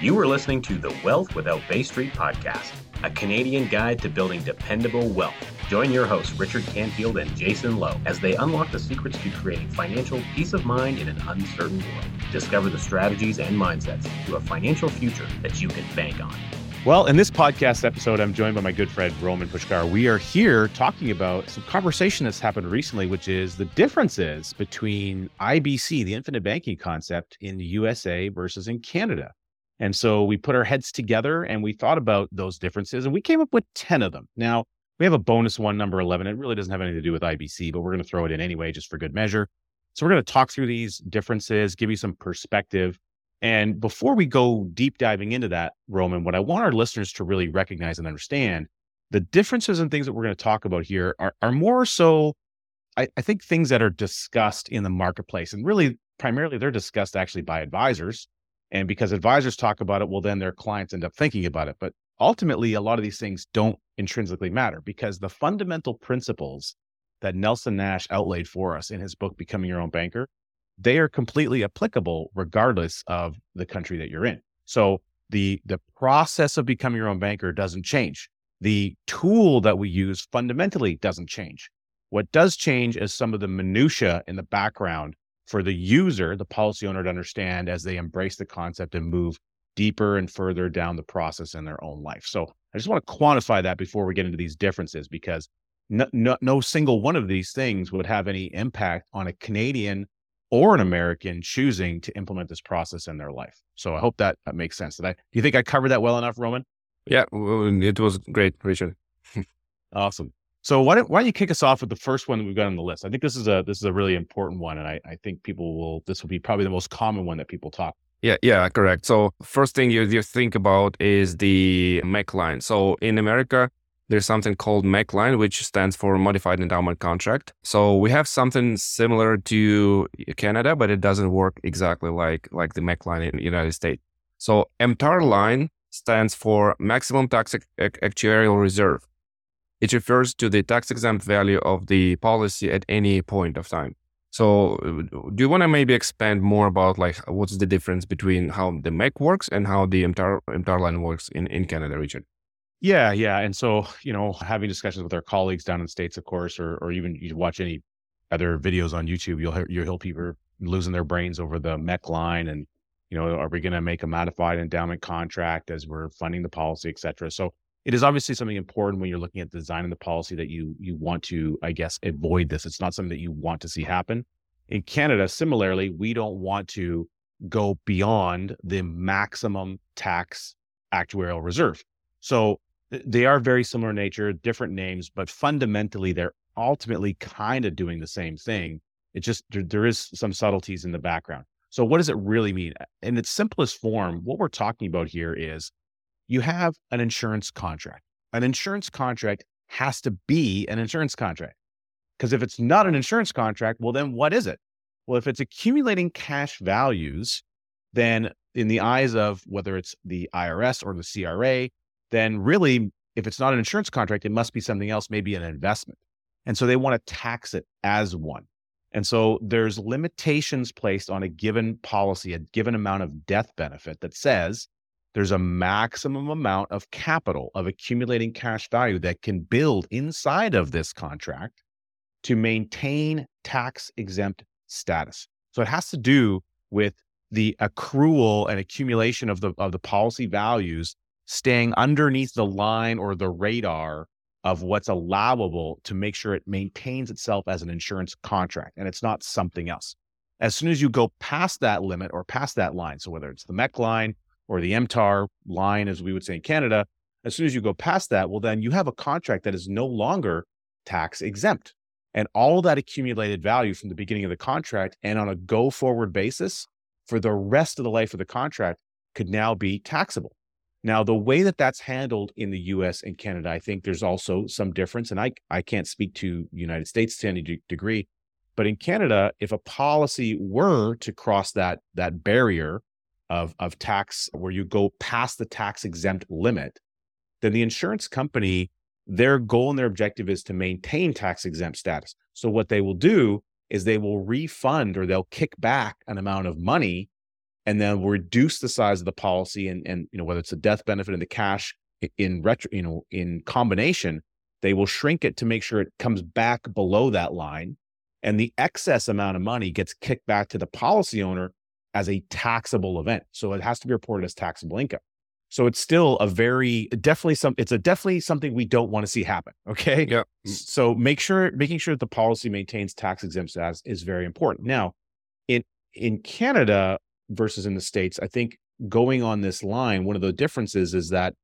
You are listening to the Wealth Without Bay Street podcast, a Canadian guide to building dependable wealth. Join your hosts, Richard Canfield and Jason Lowe, as they unlock the secrets to creating financial peace of mind in an uncertain world. Discover the strategies and mindsets to a financial future that you can bank on. Well, in this podcast episode, I'm joined by my good friend Roman Pushkar. We are here talking about some conversation that's happened recently, which is the differences between IBC, the infinite banking concept in the USA versus in Canada. And so we put our heads together and we thought about those differences and we came up with 10 of them. Now, we have a bonus one, number 11. It really doesn't have anything to do with IBC, but we're going to throw it in anyway, just for good measure. So we're going to talk through these differences, give you some perspective. And before we go deep diving into that, Roman, what I want our listeners to really recognize and understand the differences and things that we're going to talk about here are, are more so, I, I think, things that are discussed in the marketplace. And really, primarily, they're discussed actually by advisors and because advisors talk about it, well, then their clients end up thinking about it. But ultimately, a lot of these things don't intrinsically matter because the fundamental principles that Nelson Nash outlaid for us in his book, Becoming Your Own Banker, they are completely applicable regardless of the country that you're in. So the the process of becoming your own banker doesn't change. The tool that we use fundamentally doesn't change. What does change is some of the minutia in the background for the user, the policy owner to understand as they embrace the concept and move deeper and further down the process in their own life. So I just want to quantify that before we get into these differences because no, no, no single one of these things would have any impact on a Canadian or an American choosing to implement this process in their life. So I hope that, that makes sense. Did I, do you think I covered that well enough, Roman? Yeah, it was great, Richard. awesome. So why don't why don't you kick us off with the first one that we've got on the list? I think this is a this is a really important one, and I, I think people will this will be probably the most common one that people talk. Yeah, yeah, correct. So first thing you you think about is the MEC line. So in America, there's something called MEC line, which stands for Modified Endowment Contract. So we have something similar to Canada, but it doesn't work exactly like like the MEC line in the United States. So MTAR line stands for Maximum Tax Actuarial Reserve. It refers to the tax exempt value of the policy at any point of time. So, do you want to maybe expand more about like what's the difference between how the MEC works and how the MTAR, MTAR line works in, in Canada, Richard? Yeah, yeah. And so, you know, having discussions with our colleagues down in the States, of course, or, or even you watch any other videos on YouTube, you'll hear, you'll hear people losing their brains over the MEC line and, you know, are we going to make a modified endowment contract as we're funding the policy, et cetera. So it is obviously something important when you're looking at the design designing the policy that you you want to i guess avoid this. It's not something that you want to see happen. In canada similarly we don't want to go beyond the maximum tax actuarial reserve. So they are very similar in nature different names but fundamentally they're ultimately kind of doing the same thing. It just there, there is some subtleties in the background. So what does it really mean? In its simplest form what we're talking about here is you have an insurance contract. An insurance contract has to be an insurance contract. Because if it's not an insurance contract, well, then what is it? Well, if it's accumulating cash values, then in the eyes of whether it's the IRS or the CRA, then really, if it's not an insurance contract, it must be something else, maybe an investment. And so they want to tax it as one. And so there's limitations placed on a given policy, a given amount of death benefit that says there's a maximum amount of capital of accumulating cash value that can build inside of this contract to maintain tax exempt status. So it has to do with the accrual and accumulation of the of the policy values staying underneath the line or the radar of what's allowable to make sure it maintains itself as an insurance contract and it's not something else. As soon as you go past that limit or past that line, so whether it's the MEC line or the MTAR line, as we would say in Canada, as soon as you go past that, well, then you have a contract that is no longer tax exempt. And all that accumulated value from the beginning of the contract and on a go forward basis for the rest of the life of the contract could now be taxable. Now, the way that that's handled in the US and Canada, I think there's also some difference. And I, I can't speak to United States to any de- degree, but in Canada, if a policy were to cross that, that barrier of, of tax where you go past the tax exempt limit, then the insurance company, their goal and their objective is to maintain tax exempt status. So what they will do is they will refund or they'll kick back an amount of money and then reduce the size of the policy and and you know whether it's a death benefit and the cash in retro you know in combination they will shrink it to make sure it comes back below that line and the excess amount of money gets kicked back to the policy owner as a taxable event. So it has to be reported as taxable income. So it's still a very definitely some it's a definitely something we don't want to see happen okay? Yeah. So make sure making sure that the policy maintains tax exempt status is very important. Now in in canada versus in the states i think going on this line one of the differences is that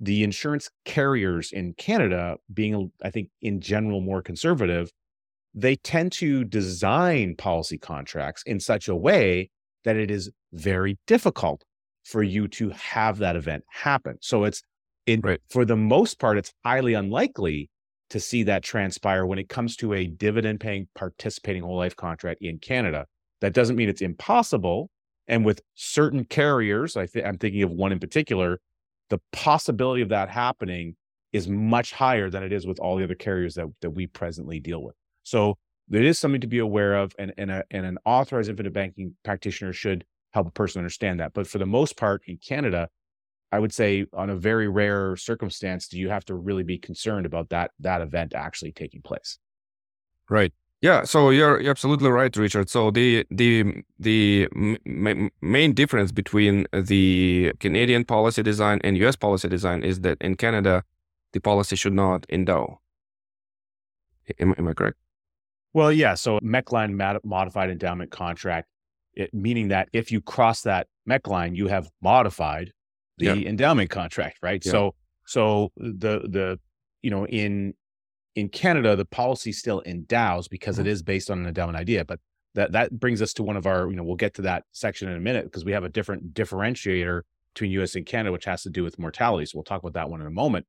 the insurance carriers in canada being i think in general more conservative they tend to design policy contracts in such a way that it is very difficult for you to have that event happen so it's in Right. for the most part it's highly unlikely to see that transpire when it comes to a dividend paying participating whole life contract in canada that doesn't mean it's impossible and with certain carriers, I think I'm thinking of one in particular, the possibility of that happening is much higher than it is with all the other carriers that, that we presently deal with. So there is something to be aware of, and, and, a, and an authorized infinite banking practitioner should help a person understand that. But for the most part in Canada, I would say on a very rare circumstance, do you have to really be concerned about that that event actually taking place? Right. Yeah. So you're, you're absolutely right, Richard. So the the the m- main difference between the Canadian policy design and U.S. policy design is that in Canada, the policy should not endow. Am, am I correct? Well, yeah. So MEC line mod- modified endowment contract, it, meaning that if you cross that MEC line, you have modified the endowment contract, right? So, so the the you know in in Canada, the policy still endows because Mm-hmm. it is based on an endowment idea, but that that brings us to one of our you know we'll get to that section in a minute because we have a different differentiator between U.S. and Canada, which has to do with mortality. So we'll talk about that one in a moment.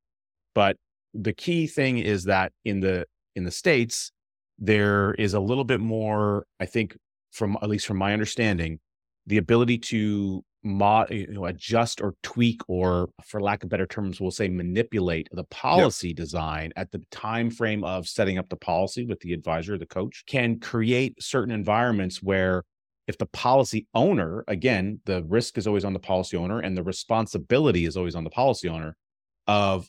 But the key thing is that in the in the states there is a little bit more i think from at least from my understanding the ability to mod, you know, adjust or tweak or for lack of better terms we'll say manipulate the policy design at the time frame of setting up the policy with the advisor the coach can create certain environments where if the policy owner again the risk is always on the policy owner and the responsibility is always on the policy owner of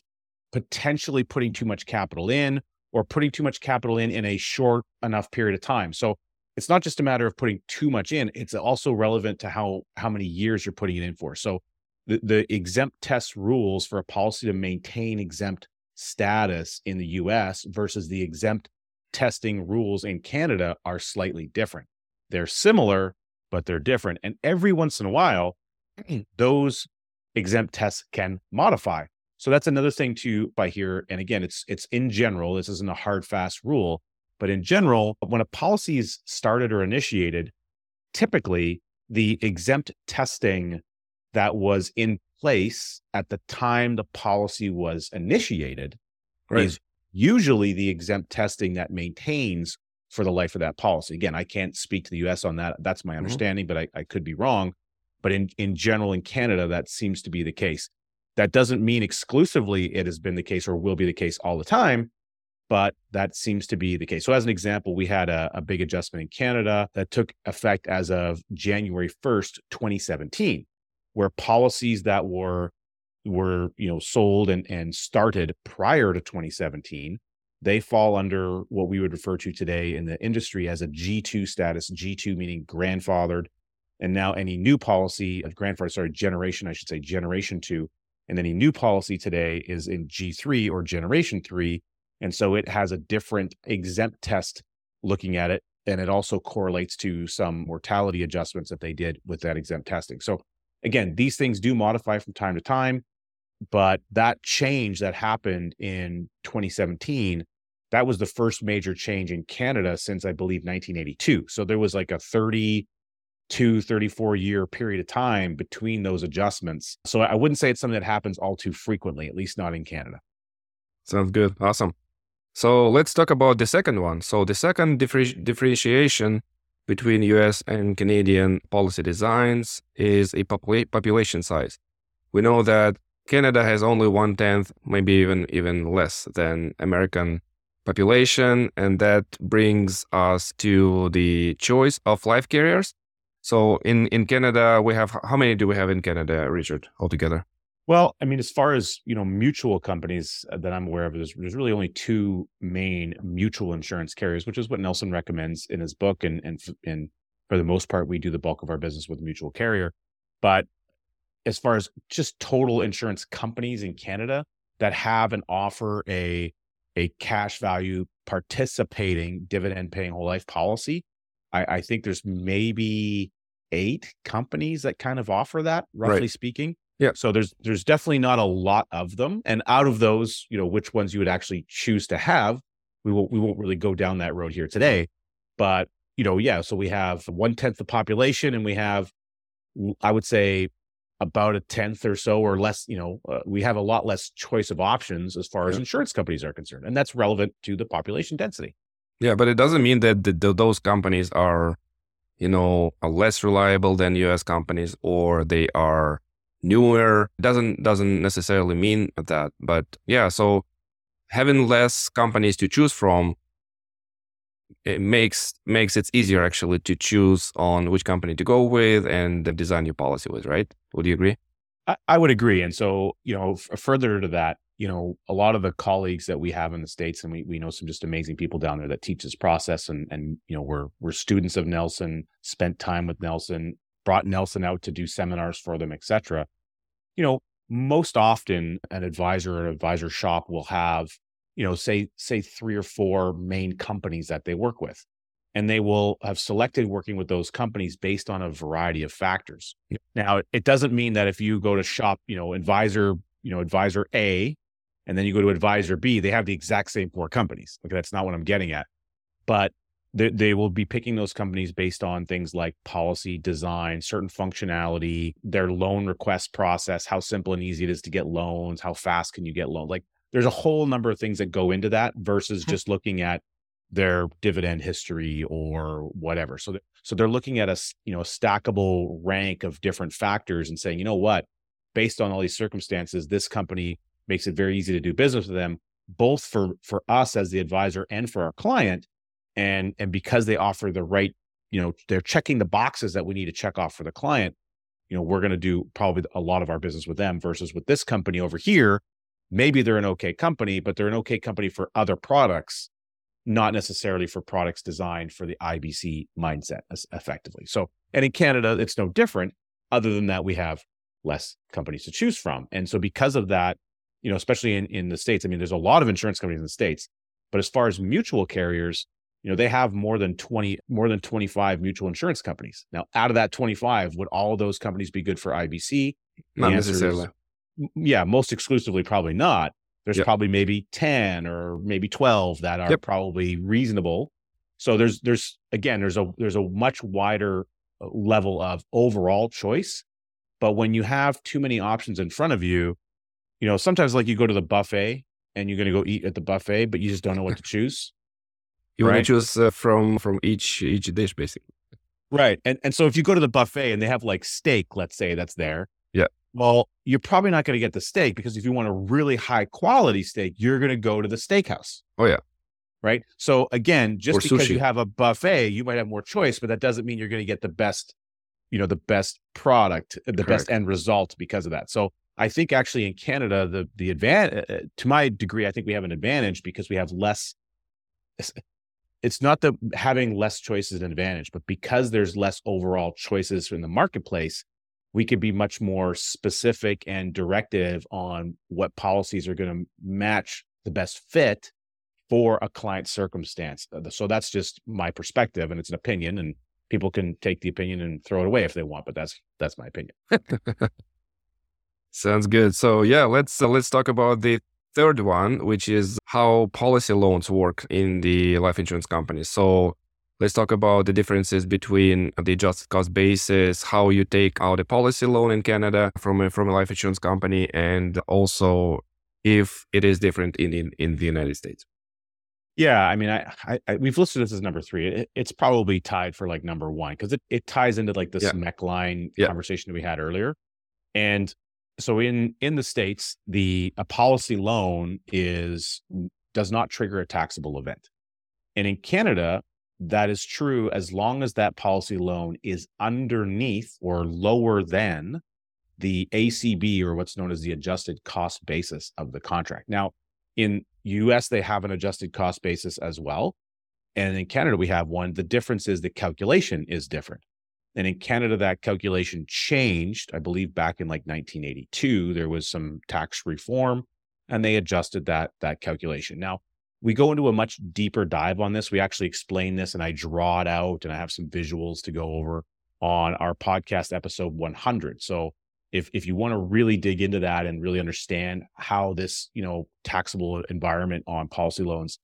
potentially putting too much capital in or putting too much capital in in a short enough period of time. So it's not just a matter of putting too much in; it's also relevant to how how many years you're putting it in for. So the, the exempt test rules for a policy to maintain exempt status in the U.S. versus the exempt testing rules in Canada are slightly different. They're similar, but they're different. And every once in a while, those exempt tests can modify. So that's another thing to by here. And again, it's it's in general. This isn't a hard fast rule, but in general, when a policy is started or initiated, typically the exempt testing that was in place at the time the policy was initiated Right. is usually the exempt testing that maintains for the life of that policy. Again, I can't speak to the US on that. That's my Mhm. understanding, but I, I could be wrong. But in, in general, in Canada, that seems to be the case. That doesn't mean exclusively it has been the case or will be the case all the time, but that seems to be the case. So, as an example, we had a, a big adjustment in Canada that took effect as of January 1st, 2017, where policies that were were you know sold and and started prior to 2017 they fall under what we would refer to today in the industry as a G2 status G2 meaning grandfathered and now any new policy of grandfather sorry generation I should say generation 2 and any new policy today is in G3 or generation 3 and so it has a different exempt test looking at it and it also correlates to some mortality adjustments that they did with that exempt testing. So again these things do modify from time to time but that change that happened in 2017 that was the first major change in canada since i believe 1982 so there was like a 32 34 year period of time between those adjustments so i wouldn't say it's something that happens all too frequently at least not in canada Sounds good. Awesome. So let's talk about the second one. So the second differ- differentiation between US and Canadian policy designs is a popula- population size. We know that Canada has only one tenth, maybe even even less than American population, and that brings us to the choice of life carriers. So in in Canada, we have how many do we have in Canada, Richard, altogether? Well, I mean, as far as you know, mutual companies uh, that I'm aware of, there's, there's really only two main mutual insurance carriers, which is what Nelson recommends in his book, and and and for the most part, we do the bulk of our business with mutual carrier. But as far as just total insurance companies in Canada that have and offer a a cash value participating dividend paying whole life policy, I, I think there's maybe eight companies that kind of offer that, roughly right. speaking. Yeah. So there's there's definitely not a lot of them. And out of those, you know, which ones you would actually choose to have, we won't we won't really go down that road here today. But, you know, yeah, so we have one tenth the population and we have I would say about a tenth or so or less, you know, uh, we have a lot less choice of options as far as insurance companies are concerned. And that's relevant to the population density. Yeah, but it doesn't mean that the, the, those companies are, you know, less reliable than US companies or they are newer. Doesn't doesn't necessarily mean that. But yeah, so having less companies to choose from it makes makes it easier actually to choose on which company to go with and the design your policy with, right? Would you agree? I, I would agree. And so, you know, f- further to that, you know, a lot of the colleagues that we have in the States, and we, we know some just amazing people down there that teach this process and, and, you know, we're, we're students of Nelson, spent time with Nelson, brought Nelson out to do seminars for them, etc. You know, most often an advisor or advisor shop will have you know, say say three or four main companies that they work with. And they will have selected working with those companies based on a variety of factors. Now, it doesn't mean that if you go to shop, you know, advisor, you know, advisor A, and then you go to advisor B, they have the exact same four companies. Like that's not what I'm getting at. But they, they will be picking those companies based on things like policy design, certain functionality, their loan request process, how simple and easy it is to get loans, how fast can you get loans. Like there's a whole number of things that go into that versus mm-hmm. just looking at their dividend history or whatever. So, so they're looking at a you know a stackable rank of different factors and saying, you know what, based on all these circumstances, this company makes it very easy to do business with them, both for for us as the advisor and for our client, and and because they offer the right, you know, they're checking the boxes that we need to check off for the client. You know, we're going to do probably a lot of our business with them versus with this company over here maybe they're an okay company, but they're an okay company for other products, not necessarily for products designed for the IBC mindset effectively. So, and in Canada, it's no different. Other than that, we have less companies to choose from. And so, because of that, you know, especially in, in the States, I mean, there's a lot of insurance companies in the States, but as far as mutual carriers, you know, they have more than 20, more than 25 mutual insurance companies. Now, out of that 25, would all those companies be good for IBC? Not necessarily yeah, most exclusively, probably not. There's yep. probably maybe 10 or maybe 12 that are yep. probably reasonable. So there's, there's, again, there's a, there's a much wider uh, level of overall choice. But when you have too many options in front of you, you know, sometimes like you go to the buffet and you're going to go eat at the buffet, but you just don't know what to choose. you right? want to choose uh, from from each each dish, basically. Right, and and so if you go to the buffet and they have like steak, let's say that's there, yeah, well, you're probably not going to get the steak because if you want a really high quality steak, you're going to go to the steakhouse. Oh, yeah. Right. So again, just or because sushi. you have a buffet, you might have more choice, but that doesn't mean you're going to get the best, you know, the best product, the Correct. best end result because of that. So I think actually in Canada, the the advantage, uh, uh, to my degree, I think we have an advantage because we have less. It's not that having less choices an advantage, but because there's less overall choices in the marketplace, we could be much more specific and directive on what policies are going to match the best fit for a client circumstance. Uh, so that's just my perspective and it's an opinion and people can take the opinion and throw it away if they want, but that's that's my opinion. Sounds good. So yeah, let's uh, let's talk about the third one, which is how policy loans work in the life insurance companies. So Let's talk about the differences between the adjusted cost basis, how you take out a policy loan in Canada from a, from a life insurance company, and also if it is different in, in, in the United States. Yeah, I mean, I, I, I, we've listed this as number three. It, it's probably tied for like number one because it, it ties into like this yeah. line yeah. conversation that we had earlier. And so in in the states, the a policy loan is does not trigger a taxable event, and in Canada, that is true as long as that policy loan is underneath or lower than the ACB or what's known as the adjusted cost basis of the contract. Now, in US they have an adjusted cost basis as well, and in Canada we have one. The difference is the calculation is different. And in Canada that calculation changed, I believe back in like 1982 there was some tax reform and they adjusted that that calculation. Now, we go into a much deeper dive on this. We actually explain this and I draw it out and I have some visuals to go over on our podcast episode 100. So if if you want to really dig into that and really understand how this, you know, taxable environment on policy loans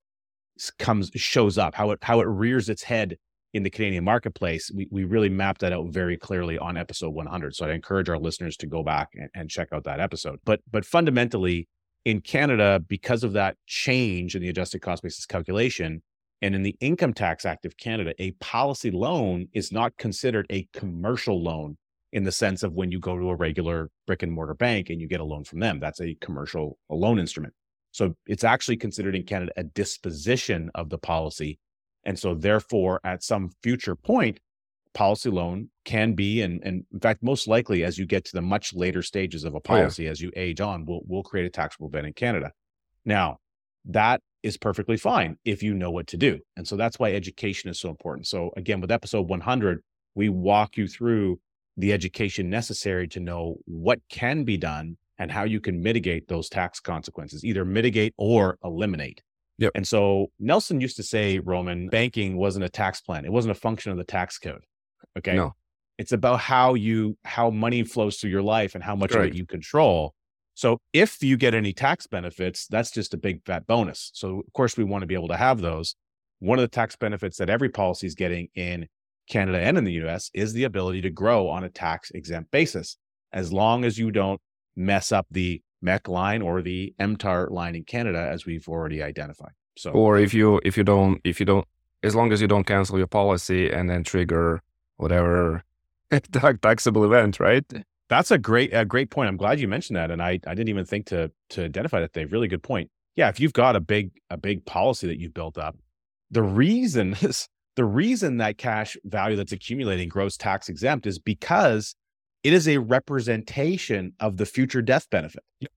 comes shows up, how it how it rears its head in the Canadian marketplace, we, we really mapped that out very clearly on episode 100. So I encourage our listeners to go back and, and check out that episode. But but fundamentally, in Canada, because of that change in the adjusted cost basis calculation, and in the Income Tax Act of Canada, a policy loan is not considered a commercial loan in the sense of when you go to a regular brick and mortar bank and you get a loan from them. That's a commercial a loan instrument. So it's actually considered in Canada a disposition of the policy. And so, therefore, at some future point, policy loan can be and, and in fact most likely as you get to the much later stages of a policy oh, yeah. as you age on will will create a taxable event in canada. Now that is perfectly fine if you know what to do. And so that's why education is so important. So again with episode 100 we walk you through the education necessary to know what can be done and how you can mitigate those tax consequences either mitigate or eliminate Yep. And so Nelson used to say, Roman, banking wasn't a tax plan. It wasn't a function of the tax code. Okay. No. It's about how you how money flows through your life and how much right. of it you control. So if you get any tax benefits, that's just a big fat bonus. So of course we want to be able to have those. One of the tax benefits that every policy is getting in Canada and in the US is the ability to grow on a tax exempt basis as long as you don't mess up the MEC line or the MTAR line in Canada as we've already identified. So or if you if you don't if you don't as long as you don't cancel your policy and then trigger whatever taxable event, right? That's a great a great point. I'm glad you mentioned that, and I I didn't even think to to identify that. Dave, really good point. Yeah, if you've got a big a big policy that you've built up, the reason is the reason that cash value that's accumulating grows tax exempt is because it is a representation of the future death benefit. Yep.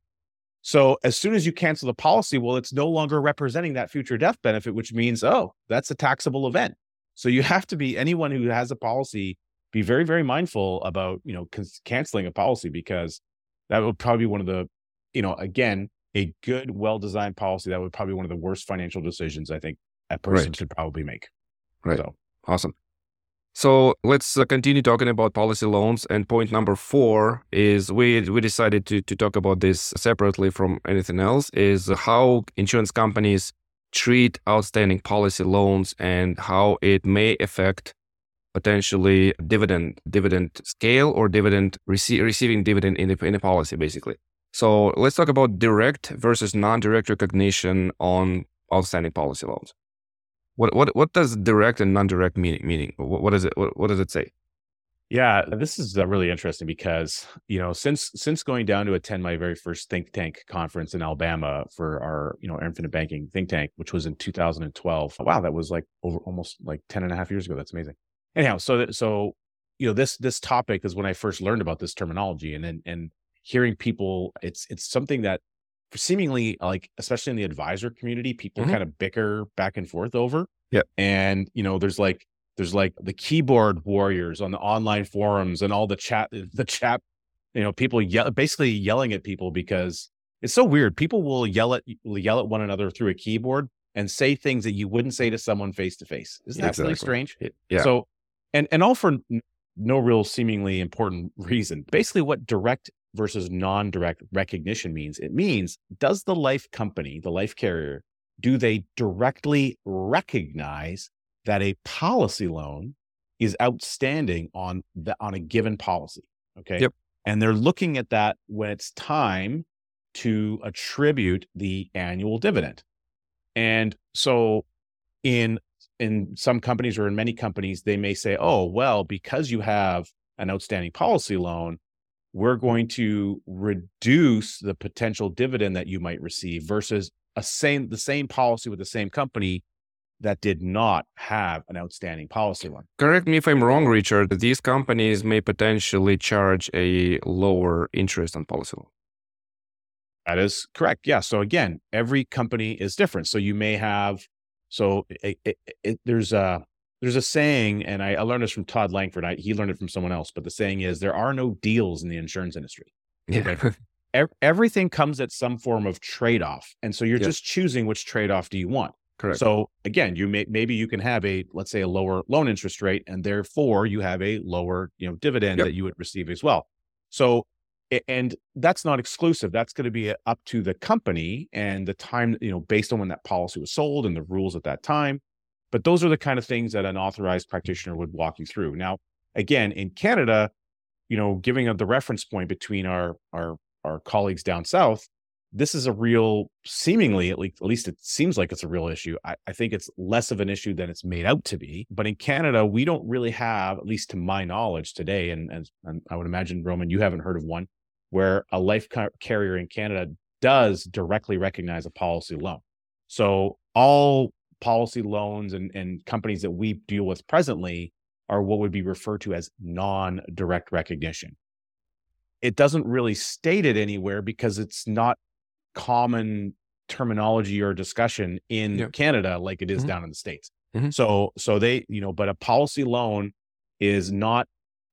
So as soon as you cancel the policy, well, it's no longer representing that future death benefit, which means, oh, that's a taxable event. So you have to be anyone who has a policy be very very mindful about you know canceling a policy because that would probably be one of the you know again a good well designed policy that would probably be one of the worst financial decisions I think a person right. should probably make. Right. So awesome. So let's uh, continue talking about policy loans. And point number four is we we decided to to talk about this separately from anything else. Is how insurance companies treat outstanding policy loans and how it may affect potentially dividend dividend scale or dividend rece- receiving dividend in the, in the policy basically so let's talk about direct versus non-direct recognition on outstanding policy loans what what what does direct and non-direct meaning meaning what, what is it what, what does it say yeah, this is uh, really interesting because you know since since going down to attend my very first think tank conference in Alabama for our you know infinite banking think tank, which was in 2012. Wow, that was like over almost like 10 and a half years ago. That's amazing. Anyhow, so so you know this this topic is when I first learned about this terminology, and and, and hearing people, it's it's something that seemingly like especially in the advisor community, people mm-hmm. kind of bicker back and forth over. Yeah, and you know there's like there's like the keyboard warriors on the online forums and all the chat the chat you know people yell, basically yelling at people because it's so weird people will yell at yell at one another through a keyboard and say things that you wouldn't say to someone face to face isn't that exactly. really strange yeah so and and all for no real seemingly important reason basically what direct versus non-direct recognition means it means does the life company the life carrier do they directly recognize that a policy loan is outstanding on the on a given policy. Okay. Yep. And they're looking at that when it's time to attribute the annual dividend. And so in in some companies or in many companies, they may say, oh, well, because you have an outstanding policy loan, we're going to reduce the potential dividend that you might receive versus a same the same policy with the same company that did not have an outstanding policy one. Correct me if I'm wrong, Richard. These companies may potentially charge a lower interest on policy loan. That is correct. Yeah. So again, every company is different. So you may have, so it, it, it, there's a there's a saying, and I, I learned this from Todd Langford. I, he learned it from someone else, but the saying is there are no deals in the insurance industry. Yeah. Okay? everything comes at some form of trade off, and so you're just choosing which trade off do you want. Correct. So again, you may maybe you can have a let's say a lower loan interest rate, and therefore you have a lower you know dividend yep. that you would receive as well. So and that's not exclusive that's going to be uh, up to the company and the time you know based on when that policy was sold and the rules at that time but those are the kind of things that an authorized practitioner would walk you through. Now again in canada you know giving the reference point between our our our colleagues down south this is a real seemingly at least at least it seems like it's a real issue. I, I, think it's less of an issue than it's made out to be. But in canada we don't really have at least to my knowledge today and, and, and i would imagine roman you haven't heard of one where a life carrier in canada does directly recognize a policy loan. So all policy loans and, and companies that we deal with presently are what would be referred to as non-direct recognition it doesn't really state it anywhere because it's not common terminology or discussion in yep. Canada like it is mm-hmm. down in the states. Mm-hmm. So so they you know but a policy loan is not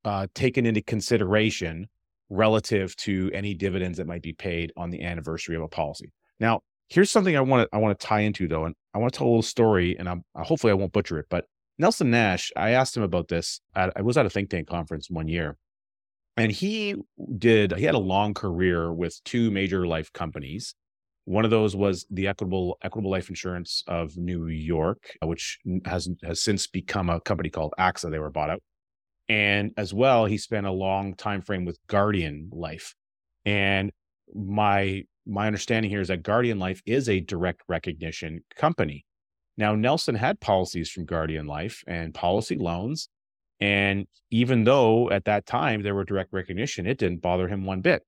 uh, taken into consideration relative to any dividends that might be paid on the anniversary of a policy. Now, here's something I want to I want to tie into though, and I want to tell a little story, and I'm hopefully I won't butcher it. But Nelson Nash, I asked him about this. At, I was at a think tank conference one year, and he did he had a long career with two major life companies one of those was the equitable equitable life insurance of new york uh, which has has since become a company called axa they were bought out and as well he spent a long time frame with guardian life and my my understanding here is that guardian life is a direct recognition company now nelson had policies from guardian life and policy loans and even though at that time there were direct recognition, it didn't bother him one bit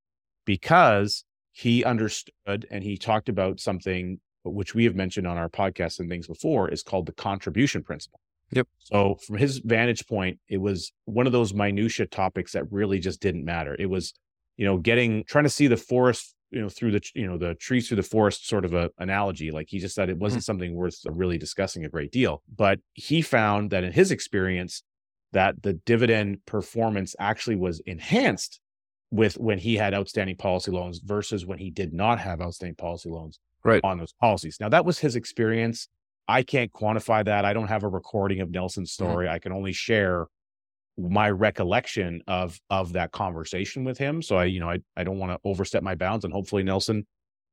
because he understood and he talked about something which we have mentioned on our podcast and things before is called the contribution principle. Yep. So from his vantage point, it was one of those minutia topics that really just didn't matter. It was, you know, getting trying to see the forest, you know, through the you know the trees through the forest sort of a analogy. Like he just said, it wasn't mm-hmm. something worth really discussing a great deal. But he found that in his experience, that the dividend performance actually was enhanced with when he had outstanding policy loans versus when he did not have outstanding policy loans right. on those policies. Now that was his experience. I can't quantify that. I don't have a recording of Nelson's mm-hmm. story. Mm-hmm. I can only share my recollection of of that conversation with him. So I, you know, I I don't want to overstep my bounds and hopefully Nelson,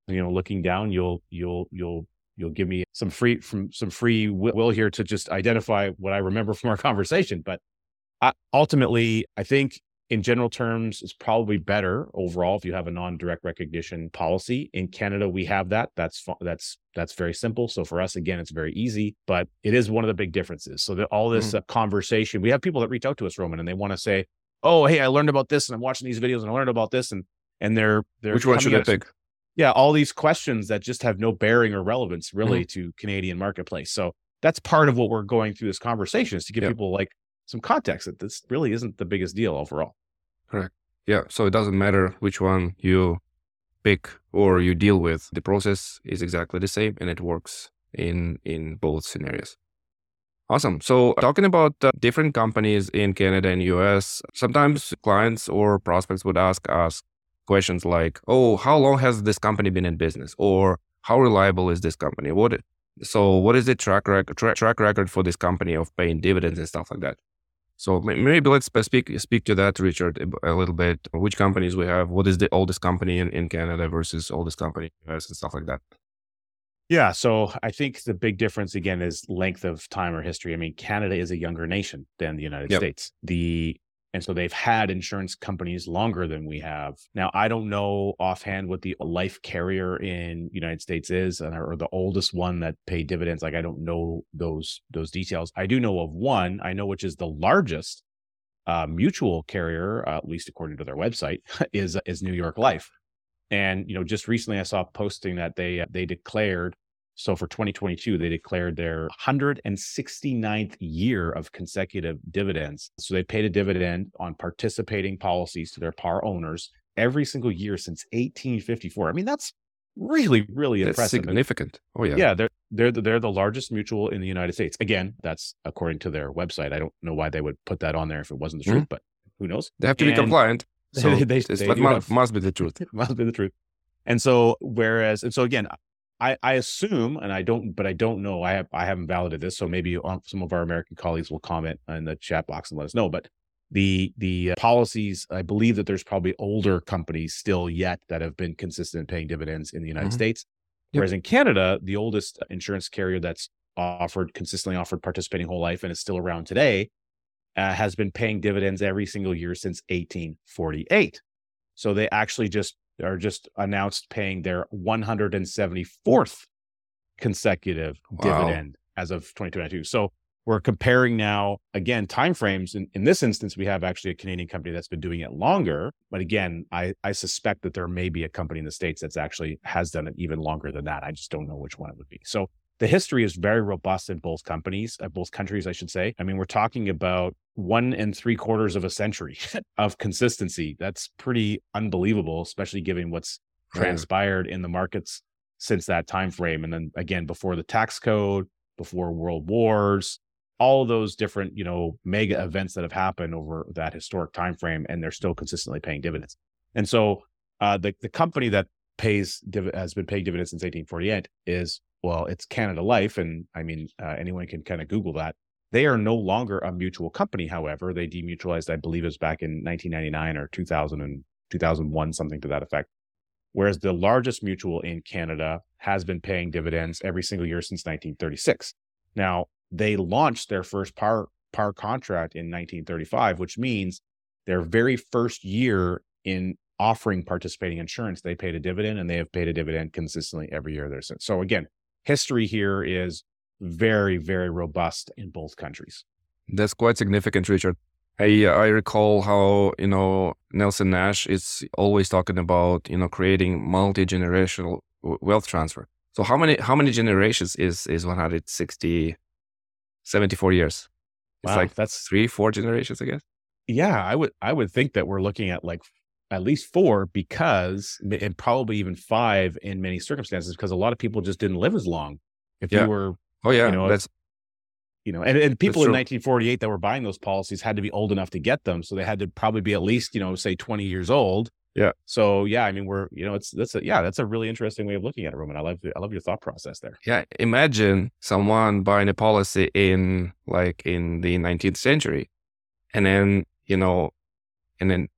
you know, looking down, you'll you'll you'll you'll give me some free from some free will here to just identify what I remember from our conversation. But I, ultimately, I think in general terms, it's probably better overall if you have a non-direct recognition policy. In Canada, we have that. That's that's that's very simple. So for us, again, it's very easy, but it is one of the big differences. So that all this mm. uh, conversation, we have people that reach out to us, Roman, and they want to say, "Oh, hey, I learned about this, and I'm watching these videos, and I learned about this," and and they're they're which one should I pick? Yeah, all these questions that just have no bearing or relevance really mm. to Canadian marketplace. So that's part of what we're going through this conversation is to give yep. people like some context that this really isn't the biggest deal overall. Correct. Yeah. So it doesn't matter which one you pick or you deal with. The process is exactly the same and it works in in both scenarios. Awesome. So talking about uh, different companies in Canada and US, sometimes clients or prospects would ask us questions like, "Oh, how long has this company been in business?" or "How reliable is this company?" What so what is the track record tra- track record for this company of paying dividends and stuff like that? So maybe let's speak speak to that, Richard, a little bit. Which companies we have? What is the oldest company in, in Canada versus oldest company in US and stuff like that? Yeah, so I think the big difference again is length of time or history. I mean, Canada is a younger nation than the United yep. States. The and so they've had insurance companies longer than we have. Now, I don't know offhand what the life carrier in United States is or the oldest one that paid dividends. Like I don't know those those details. I do know of one, I know which is the largest uh, mutual carrier, uh, at least according to their website, is is New York Life. And you know, just recently I saw posting that they they declared So for 2022, they declared their 169th year of consecutive dividends. So they paid a dividend on participating policies to their par owners every single year since 1854. I mean, that's really, really That's impressive. Significant. Oh yeah. yeah, they're they're the, they're the largest mutual in the United States. Again, that's according to their website. I don't know why they would put that on there if it wasn't the truth, mm-hmm. but who knows? They have to be compliant. So They- they- they do have- must be the truth. Must be the truth. And so, whereas, and so again, I, I assume, and I don't, but I don't know. I have, I haven't validated this, so maybe um, some of our American colleagues will comment in the chat box and let us know. But the the uh, policies, I believe that there's probably older companies still yet that have been consistent in paying dividends in the United Mhm. States, Yep. whereas in Canada, the oldest insurance carrier that's offered consistently offered participating whole life and is still around today uh, has been paying dividends every single year since 1848. So they actually just are just announced paying their 174th consecutive Wow. dividend as of 2022. So we're comparing now again timeframes. In, in this instance, we have actually a Canadian company that's been doing it longer. But again, I, I suspect that there may be a company in the States that's actually has done it even longer than that. I just don't know which one it would be. So the history is very robust in both companies, at both countries, I should say. I mean, we're talking about one and three quarters of a century of consistency. That's pretty unbelievable, especially given what's transpired in the markets since that time frame. And then again, before the tax code, before world wars, all those different, you know, mega events that have happened over that historic time frame, and they're still consistently paying dividends. And so uh, the the company that pays div- has been paying dividends since 1848 is well, it's Canada Life, and I mean uh, anyone can kind of Google that. They are no longer a mutual company. However, they demutualized, I believe, it was back in 1999 or 2000 and 2001, something to that effect. Whereas the largest mutual in Canada has been paying dividends every single year since 1936. Now, they launched their first par par contract in 1935, which means their very first year in offering participating insurance, they paid a dividend and they have paid a dividend consistently every year there since. So again, history here is very, very robust in both countries. That's quite significant, Richard. I I recall how you know Nelson Nash is always talking about you know creating multi generational wealth transfer. So how many how many generations is is 160 74 years? It's Wow, like that's three four generations, I guess. yeah, I would I would think that we're looking at like at least four because and probably even five in many circumstances because a lot of people just didn't live as long. If Yeah. you were Oh yeah, you know, that's you know, and, and people in 1948 that were buying those policies had to be old enough to get them. So they had to probably be at least, you know, say 20 years old. Yeah. So yeah, I mean, we're, you know, it's, that's a, yeah, that's a really interesting way of looking at it, Roman. I love, I love your thought process there. yeah. Imagine someone buying a policy in like in the 19th century, and then you know, and then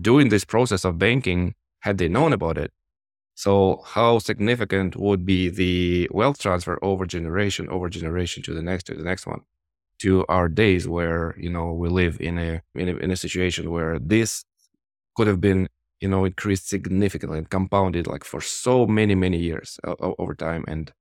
doing this process of banking had they known about it. So how significant would be the wealth transfer over generation, over generation to the next, to the next one, to our days where you know we live in a in a, in a situation where this could have been you know increased significantly and compounded like for so many many years over time and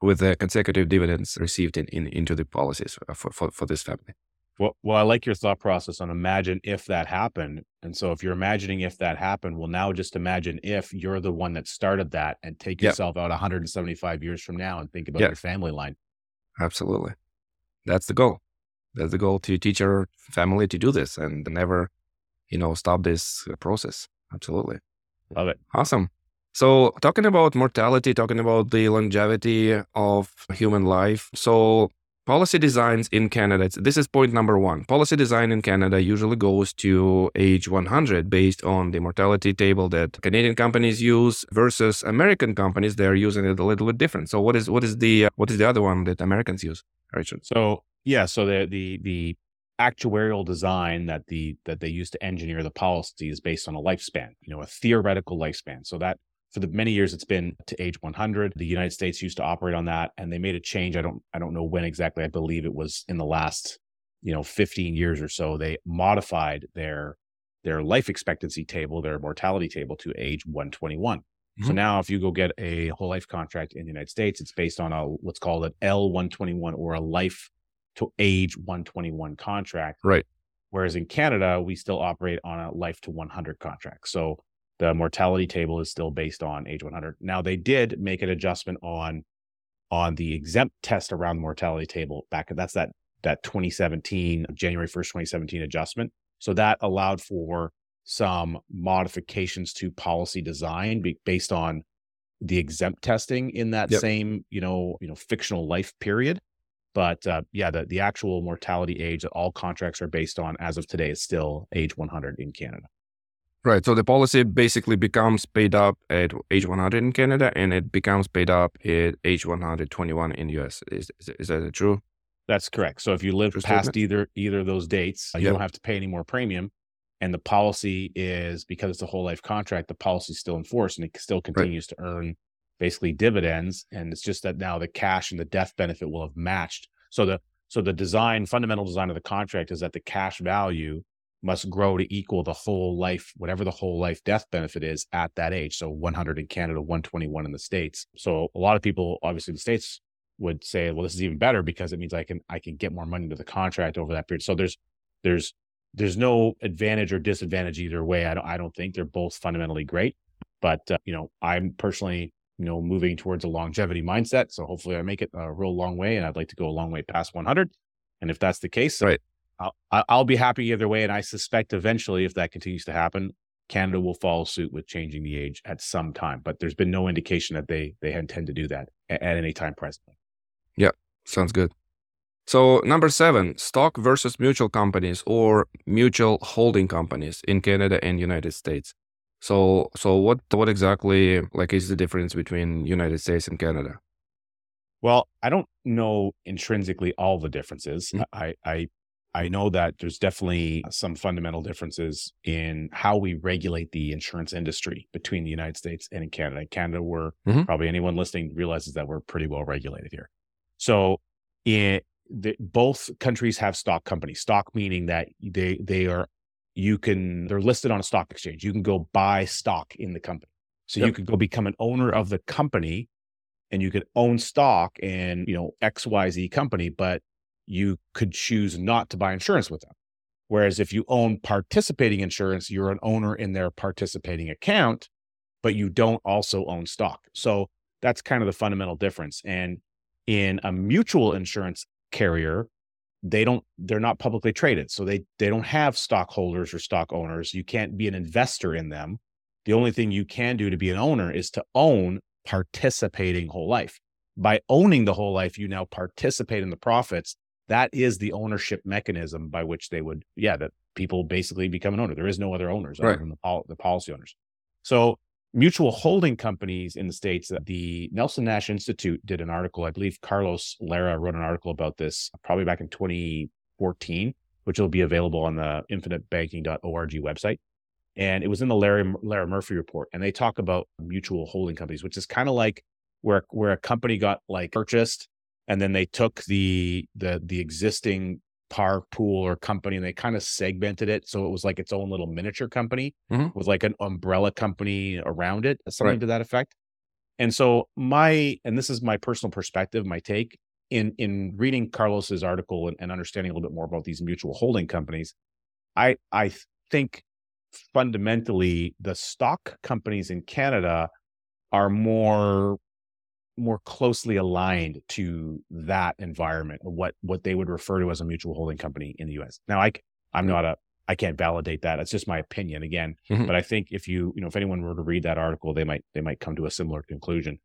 with the consecutive dividends received in, in into the policies uh, for, for for this family. Well, well, I like your thought process on imagine if that happened. And so if you're imagining if that happened, well, now just imagine if you're the one that started that and take Yep. yourself out 175 years from now and think about Yep. your family line. Absolutely. That's the goal. That's the goal to teach our family to do this and never, you know, stop this uh, process. Absolutely. Love it. Awesome. So, talking about mortality, talking about the longevity of human life. So, policy designs in Canada, this is point number one. Policy design in Canada usually goes to age 100 based on the mortality table that Canadian companies use versus American companies. They're using it a little bit different. So, what is what is the what is the other one that Americans use, Richard? So yeah, so the the the actuarial design that the that they use to engineer the policy is based on a lifespan, you know, a theoretical lifespan. So that for the many years it's been to age 100. The United States used to operate on that, and they made a change. I don't I don't know when exactly. I believe it was in the last you know 15 years or so. They modified their their life expectancy table, their mortality table to age 121. So Mhm. now if you go get a whole life contract in the United States, it's based on a what's called an L121 or a life to age 121 contract. Right. Whereas in Canada, we still operate on a life to 100 contract. So the mortality table is still based on age 100. Now they did make an adjustment on on the exempt test around the mortality table back. That's that that 2017 January 1st 2017 adjustment. So that allowed for some modifications to policy design based on the exempt testing in that yep. same you know you know fictional life period but uh, yeah the, the actual mortality age that all contracts are based on as of today is still age 100 in canada right so the policy basically becomes paid up at age 100 in canada and it becomes paid up at age 121 in the us is, is, is that true that's correct so if you live past either either of those dates you yep. don't have to pay any more premium and the policy is because it's a whole life contract, the policy is still enforced and it still continues right. to earn basically dividends. And it's just that now the cash and the death benefit will have matched. So the so the design, fundamental design of the contract is that the cash value must grow to equal the whole life, whatever the whole life death benefit is at that age. So 100 in Canada, 121 in the States. So a lot of people, obviously the States would say, well, this is even better because it means I can, I can get more money into the contract over that period. So there's, there's there's no advantage or disadvantage either way. I don't, I don't think they're both fundamentally great, but uh, you know, I'm personally, you know, moving towards a longevity mindset. So hopefully I make it a real long way and I'd like to go a long way past 100. And if that's the case, right. I'll, I'll be happy either way. And I suspect eventually if that continues to happen, Canada will follow suit with changing the age at some time, but there's been no indication that they, they intend to do that at, at any time presently. Yeah. Sounds good. So number seven, stock versus mutual companies or mutual holding companies in Canada and United States. So so what what exactly like is the difference between United States and Canada? Well, I don't know intrinsically all the differences. Mm-hmm. I I I know that there's definitely some fundamental differences in how we regulate the insurance industry between the United States and in Canada. In Canada, we're mm-hmm. probably anyone listening realizes that we're pretty well regulated here. So in the, both countries have stock companies. Stock meaning that they they are you can they're listed on a stock exchange. You can go buy stock in the company. So yep. you could go become an owner of the company and you could own stock in, you know, XYZ company, but you could choose not to buy insurance with them. Whereas if you own participating insurance, you're an owner in their participating account, but you don't also own stock. So that's kind of the fundamental difference. And in a mutual insurance carrier they don't they're not publicly traded so they they don't have stockholders or stock owners you can't be an investor in them the only thing you can do to be an owner is to own participating whole life by owning the whole life you now participate in the profits that is the ownership mechanism by which they would yeah that people basically become an owner. There is no other owners right. other than the, the policy owners. So mutual holding companies in the states uh, the nelson nash institute did an article i believe carlos lara wrote an article about this probably back in 2014 which will be available on the infinitebanking.org website. And it was in the larry lara murphy report and they talk about mutual holding companies which is kind of like where where a company got like purchased and then they took the the the existing par pool or company and they kind of segmented it so it was like its own little miniature company mm-hmm. with like an umbrella company around it something right. to that effect and so my and this is my personal perspective my take in in reading carlos's article and, and understanding a little bit more about these mutual holding companies i i think fundamentally the stock companies in canada are more more closely aligned to that environment what what they would refer to as a mutual holding company in the US. Now I I'm not a I can't validate that. It's just my opinion again, mm-hmm. but I think if you you know if anyone were to read that article they might they might come to a similar conclusion.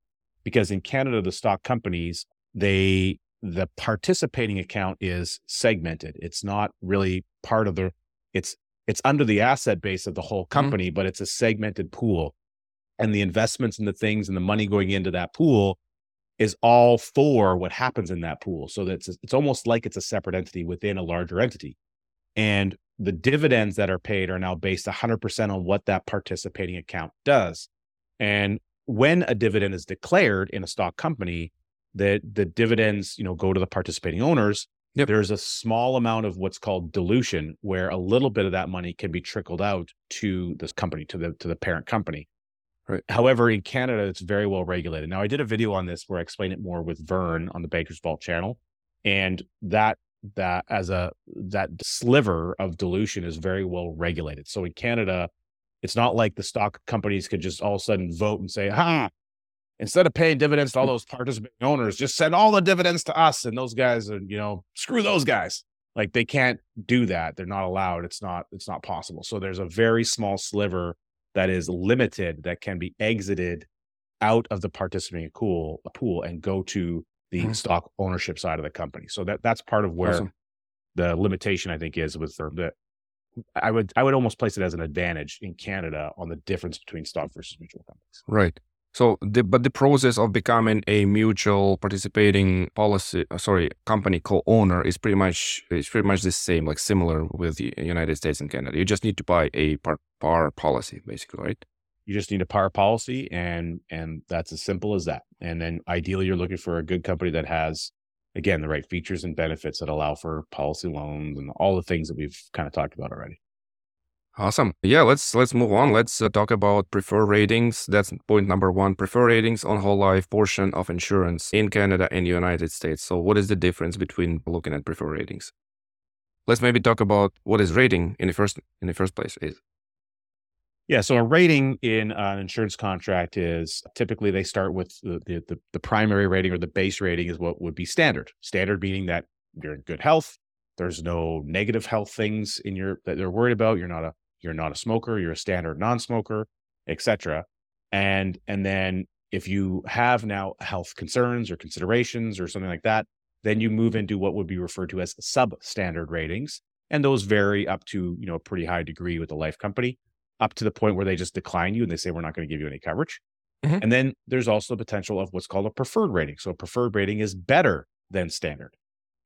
Because in Canada the stock companies they the participating account is segmented. It's not really part of the it's it's under the asset base of the whole mm-hmm. company, mm-hmm. but it's a segmented pool and the investments and the things and the money going into that pool is all for what happens in that pool. So that's it's almost like it's a separate entity within a larger entity. And the dividends that are paid are now based 100% on what that participating account does. And when a dividend is declared in a stock company, the the dividends, you know, go to the participating owners. Yep. There's a small amount of what's called dilution where a little bit of that money can be trickled out to this company to the to the parent company. Right. However, in Canada, it's very well regulated. Now, I did a video on this where I explain it more with Vern on the Bankers Vault channel, and that that as a that sliver of dilution is very well regulated. So in Canada, it's not like the stock companies could just all of a sudden vote and say, "Ha, instead of paying dividends to all those participating owners, just send all the dividends to us and those guys and you know, screw those guys. Like they can't do that. They're not allowed. It's not it's not possible. So there's a very small sliver that is limited that can be exited out of the participating pool pool and go to the mm-hmm. stock ownership side of the company. So that that's part of where awesome. the limitation I think is with the I would I would almost place it as an advantage in Canada on the difference between stock versus mutual companies. Right. So, the, but the process of becoming a mutual participating policy, uh, sorry, company co-owner is pretty much is pretty much the same, like similar with the United States and Canada. You just need to buy a par, par policy, basically, right? You just need a par policy, and and that's as simple as that. And then ideally, you're looking for a good company that has, again, the right features and benefits that allow for policy loans and all the things that we've kind of talked about already. Awesome. Yeah, let's let's move on. Let's uh, talk about preferred ratings. That's point number one. Preferred ratings on whole life portion of insurance in Canada and United States. So, what is the difference between looking at preferred ratings? Let's maybe talk about what is rating in the first in the first place is. Yeah, so a rating in an insurance contract is typically they start with the, the the primary rating or the base rating is what would be standard. Standard meaning that you're in good health. There's no negative health things in your that they're worried about. You're not a you're not a smoker, you're a standard non-smoker, etc. And and then if you have now health concerns or considerations or something like that, then you move into what would be referred to as substandard ratings, and those vary up to you know a pretty high degree with the life company, up to the point where they just decline you and they say we're not going to give you any coverage. Mm-hmm. And then there's also the potential of what's called a preferred rating. So a preferred rating is better than standard.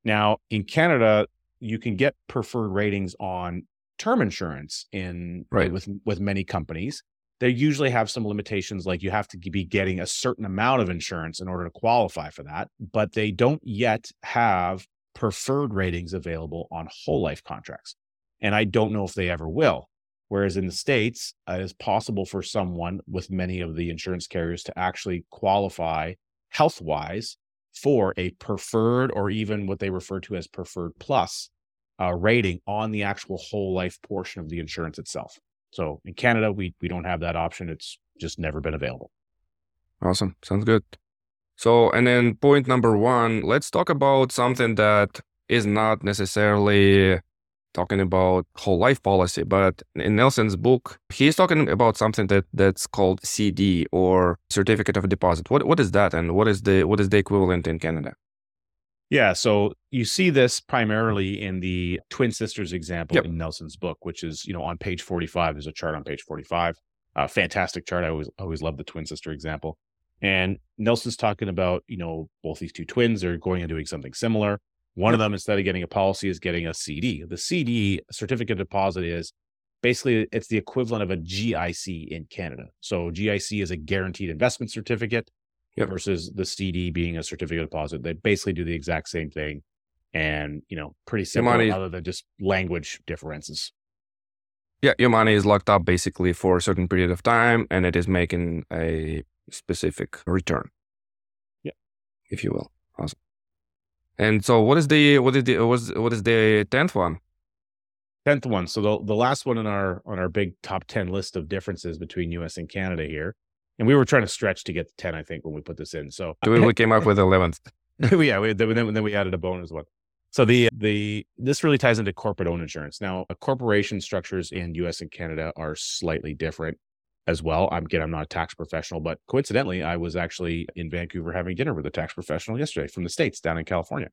Now in Canada, you can get preferred ratings on term insurance in right. with with many companies they usually have some limitations like you have to be getting a certain amount of insurance in order to qualify for that but they don't yet have preferred ratings available on whole life contracts and i don't know if they ever will whereas in the states uh, it is possible for someone with many of the insurance carriers to actually qualify health wise for a preferred or even what they refer to as preferred plus uh, rating on the actual whole life portion of the insurance itself. So in Canada, we we don't have that option. It's just never been available. Awesome. Sounds good. So, and then point number one, let's talk about something that is not necessarily talking about whole life policy, but in Nelson's book, he's talking about something that that's called CD or certificate of deposit. What what is that, and what is the what is the equivalent in Canada? Yeah. So you see this primarily in the twin sisters example yep. in Nelson's book, which is, you know, on page 45. There's a chart on page 45. Uh, fantastic chart. I always always love the twin sister example. And Nelson's talking about, you know, both these two twins are going and doing something similar. One yep. of them, instead of getting a policy, is getting a CD. The CD, certificate of deposit, is basically it's the equivalent of a GIC in Canada. So GIC is a guaranteed investment certificate yep. versus the CD being a certificate of deposit. They basically do the exact same thing, and you know, pretty similar other than just language differences. Yeah, your money is locked up basically for a certain period of time, and it is making a specific return. Yeah, if you will. Awesome. And so, what is the what is the what is what is the tenth one? Tenth one. So the the last one on our on our big top ten list of differences between U.S. and Canada here and we were trying to stretch to get to 10 i think when we put this in so we came up with 11th yeah we, then, then we added a bonus one. So the the this really ties into corporate owned insurance. Now a corporation structures in us and canada are slightly different as well. I'm again i'm not a tax professional but coincidentally i was actually in vancouver having dinner with a tax professional yesterday from the states down in california.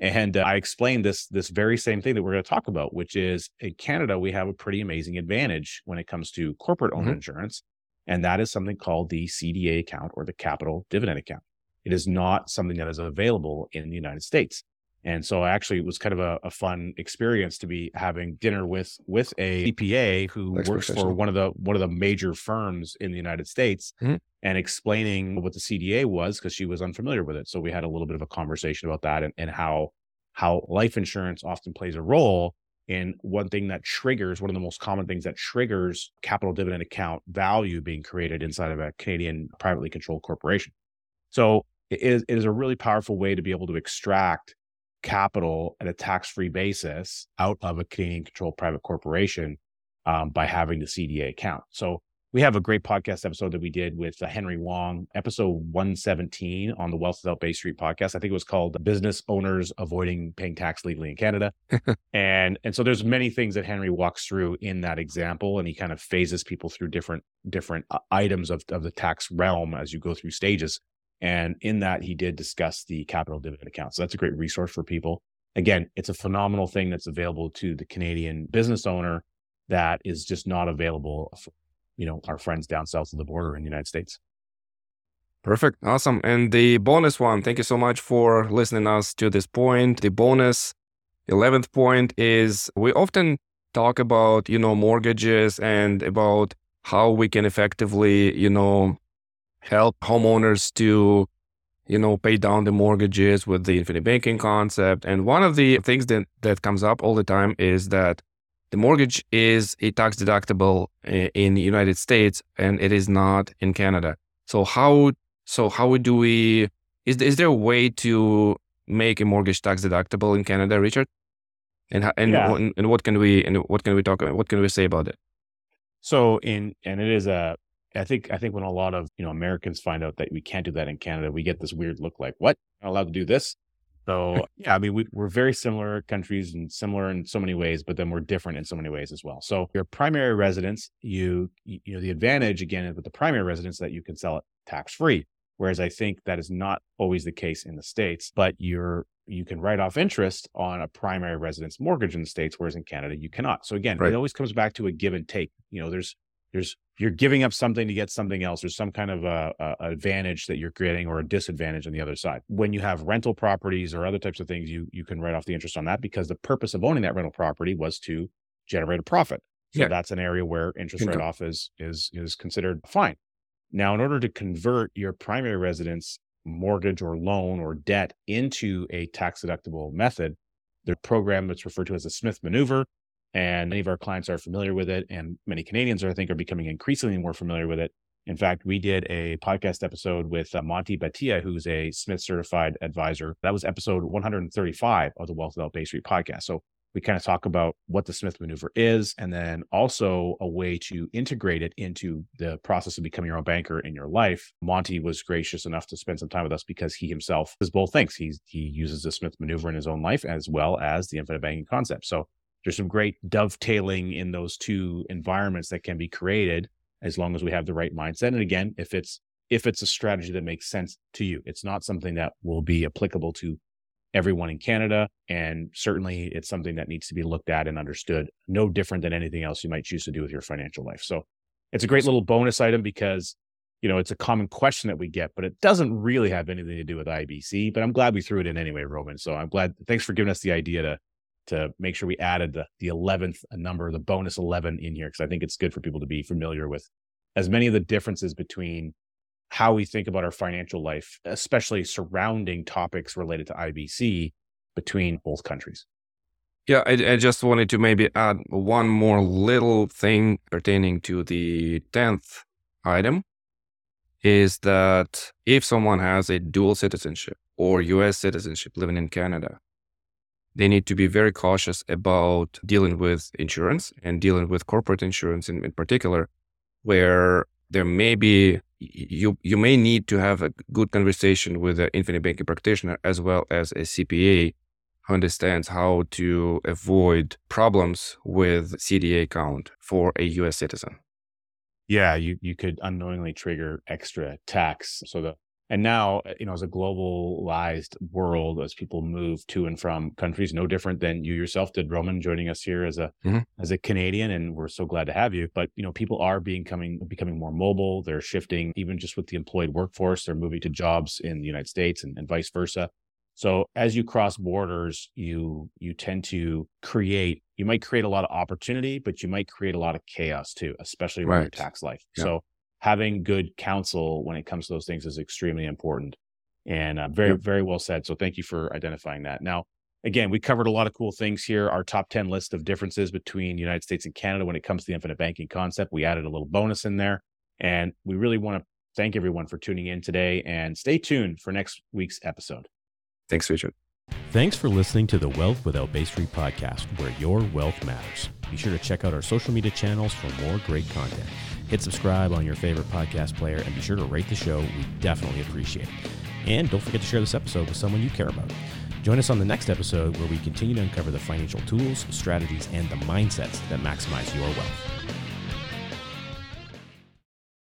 And uh, I explained this this very same thing that we're going to talk about, which is in Canada we have a pretty amazing advantage when it comes to corporate owned mm-hmm. insurance and that is something called the CDA account or the capital dividend account. It is not something that is available in the United States. And so actually it was kind of a, a fun experience to be having dinner with with a CPA who works for one of the one of the major firms in the United States mm-hmm. and explaining what the CDA was because she was unfamiliar with it. So we had a little bit of a conversation about that and, and how how life insurance often plays a role and one thing that triggers, one of the most common things that triggers capital dividend account value being created inside of a Canadian privately controlled corporation. So it is, it is a really powerful way to be able to extract capital at a tax free basis out of a Canadian controlled private corporation um, by having the CDA account. So we have a great podcast episode that we did with uh, Henry Wong, episode 117 on the Wealth Without Bay Street podcast. I think it was called Business Owners Avoiding Paying Tax Legally in Canada. and and so there's many things that Henry walks through in that example and he kind of phases people through different different uh, items of, of the tax realm as you go through stages. And in that he did discuss the capital dividend account. So that's a great resource for people. Again, it's a phenomenal thing that's available to the Canadian business owner that is just not available for you know, our friends down south of the border in the United States. Perfect. Awesome. And the bonus one, thank you so much for listening us to this point. The bonus 11th point is we often talk about, you know, mortgages and about how we can effectively, you know, help homeowners to, you know, pay down the mortgages with the infinite banking concept. And one of the things that, that comes up all the time is that the mortgage is a tax deductible eh, in the United States and it is not in Canada. So how so how do we is is there a way to make a mortgage tax deductible in Canada, Richard? And and yeah. and, and what can we and what can we talk about? What can we say about it? So in and it is a I think I think when a lot of you know Americans find out that we can't do that in Canada, we get this weird look like, "What? Not allowed to do this?" So yeah, I mean, we, we're very similar countries and similar in so many ways, but then we're different in so many ways as well. So your primary residence, you you know, the advantage again with the primary residence that you can sell it tax free. Whereas I think that is not always the case in the states. But you're you can write off interest on a primary residence mortgage in the states, whereas in Canada you cannot. So again, right. it always comes back to a give and take. You know, there's there's you're giving up something to get something else. There's some kind of uh, a, a, advantage that you're creating or a disadvantage on the other side. When you have rental properties or other types of things, you you can write off the interest on that because the purpose of owning that rental property was to generate a profit. So yeah. that's an area where interest write off is is is considered fine. Now, in order to convert your primary residence mortgage or loan or debt into a tax deductible method, the program that's referred to as the Smith maneuver and many of our clients are familiar with it. And many Canadians, are, I think, are becoming increasingly more familiar with it. In fact, we did a podcast episode with uh, Monty Batia, who's a Smith certified advisor. That was episode 135 of the Wealth Without Bay Street podcast. So we kind of talk about what the Smith maneuver is, and then also a way to integrate it into the process of becoming your own banker in your life. Monty was gracious enough to spend some time with us because he himself is both things. He's, he uses the Smith maneuver in his own life as well as the infinite banking concept. So there's some great dovetailing in those two environments that can be created as long as we have the right mindset. And again, if it's if it's a strategy that makes sense to you, it's not something that will be applicable to everyone in Canada. And certainly it's something that needs to be looked at and understood, no different than anything else you might choose to do with your financial life. So it's a great little bonus item because, you know, it's a common question that we get, but it doesn't really have anything to do with IBC. But I'm glad we threw it in anyway, Roman. So I'm glad. Thanks for giving us the idea to to make sure we added the, the 11th uh, number, the bonus 11 in here, because I think it's good for people to be familiar with as many of the differences between how we think about our financial life, especially surrounding topics related to IBC between both countries. Yeah, I, I, just wanted to maybe add one more little thing pertaining to the 10th item is that if someone has a dual citizenship or US citizenship living in Canada, they need to be very cautious about dealing with insurance and dealing with corporate insurance in, in particular, where there may be you you may need to have a good conversation with an infinite banking practitioner as well as a CPA who understands how to avoid problems with CDA account for a US citizen. Yeah, you, you could unknowingly trigger extra tax. So the and now, uh, you know, as a globalized world, as people move to and from countries, no different than you yourself did, Roman, joining us here as a mm-hmm. as a Canadian, and we're so glad to have you. But you know, people are being coming becoming more mobile. They're shifting, even just with the employed workforce. They're moving to jobs in the United States and, and vice versa. So as you cross borders, you you tend to create. You might create a lot of opportunity, but you might create a lot of chaos too, especially around right. your tax life. Yeah. So having good counsel when it comes to those things is extremely important. And uh, very, yep. very well said. So thank you for identifying that. Now, again, we covered a lot of cool things here. Our top 10 list of differences between United States and Canada when it comes to the infinite banking concept. We added a little bonus in there. And we really want to thank everyone for tuning in today and stay tuned for next week's episode. Thanks, Richard. Thanks for listening to the Wealth Without Bay Street podcast, where your wealth matters. Be sure to check out our social media channels for more great content. Hit subscribe on your favorite podcast player and be sure to rate the show. We definitely appreciate it. And don't forget to share this episode with someone you care about. Join us on the next episode where we continue to uncover the financial tools, strategies, and the mindsets that maximize your wealth.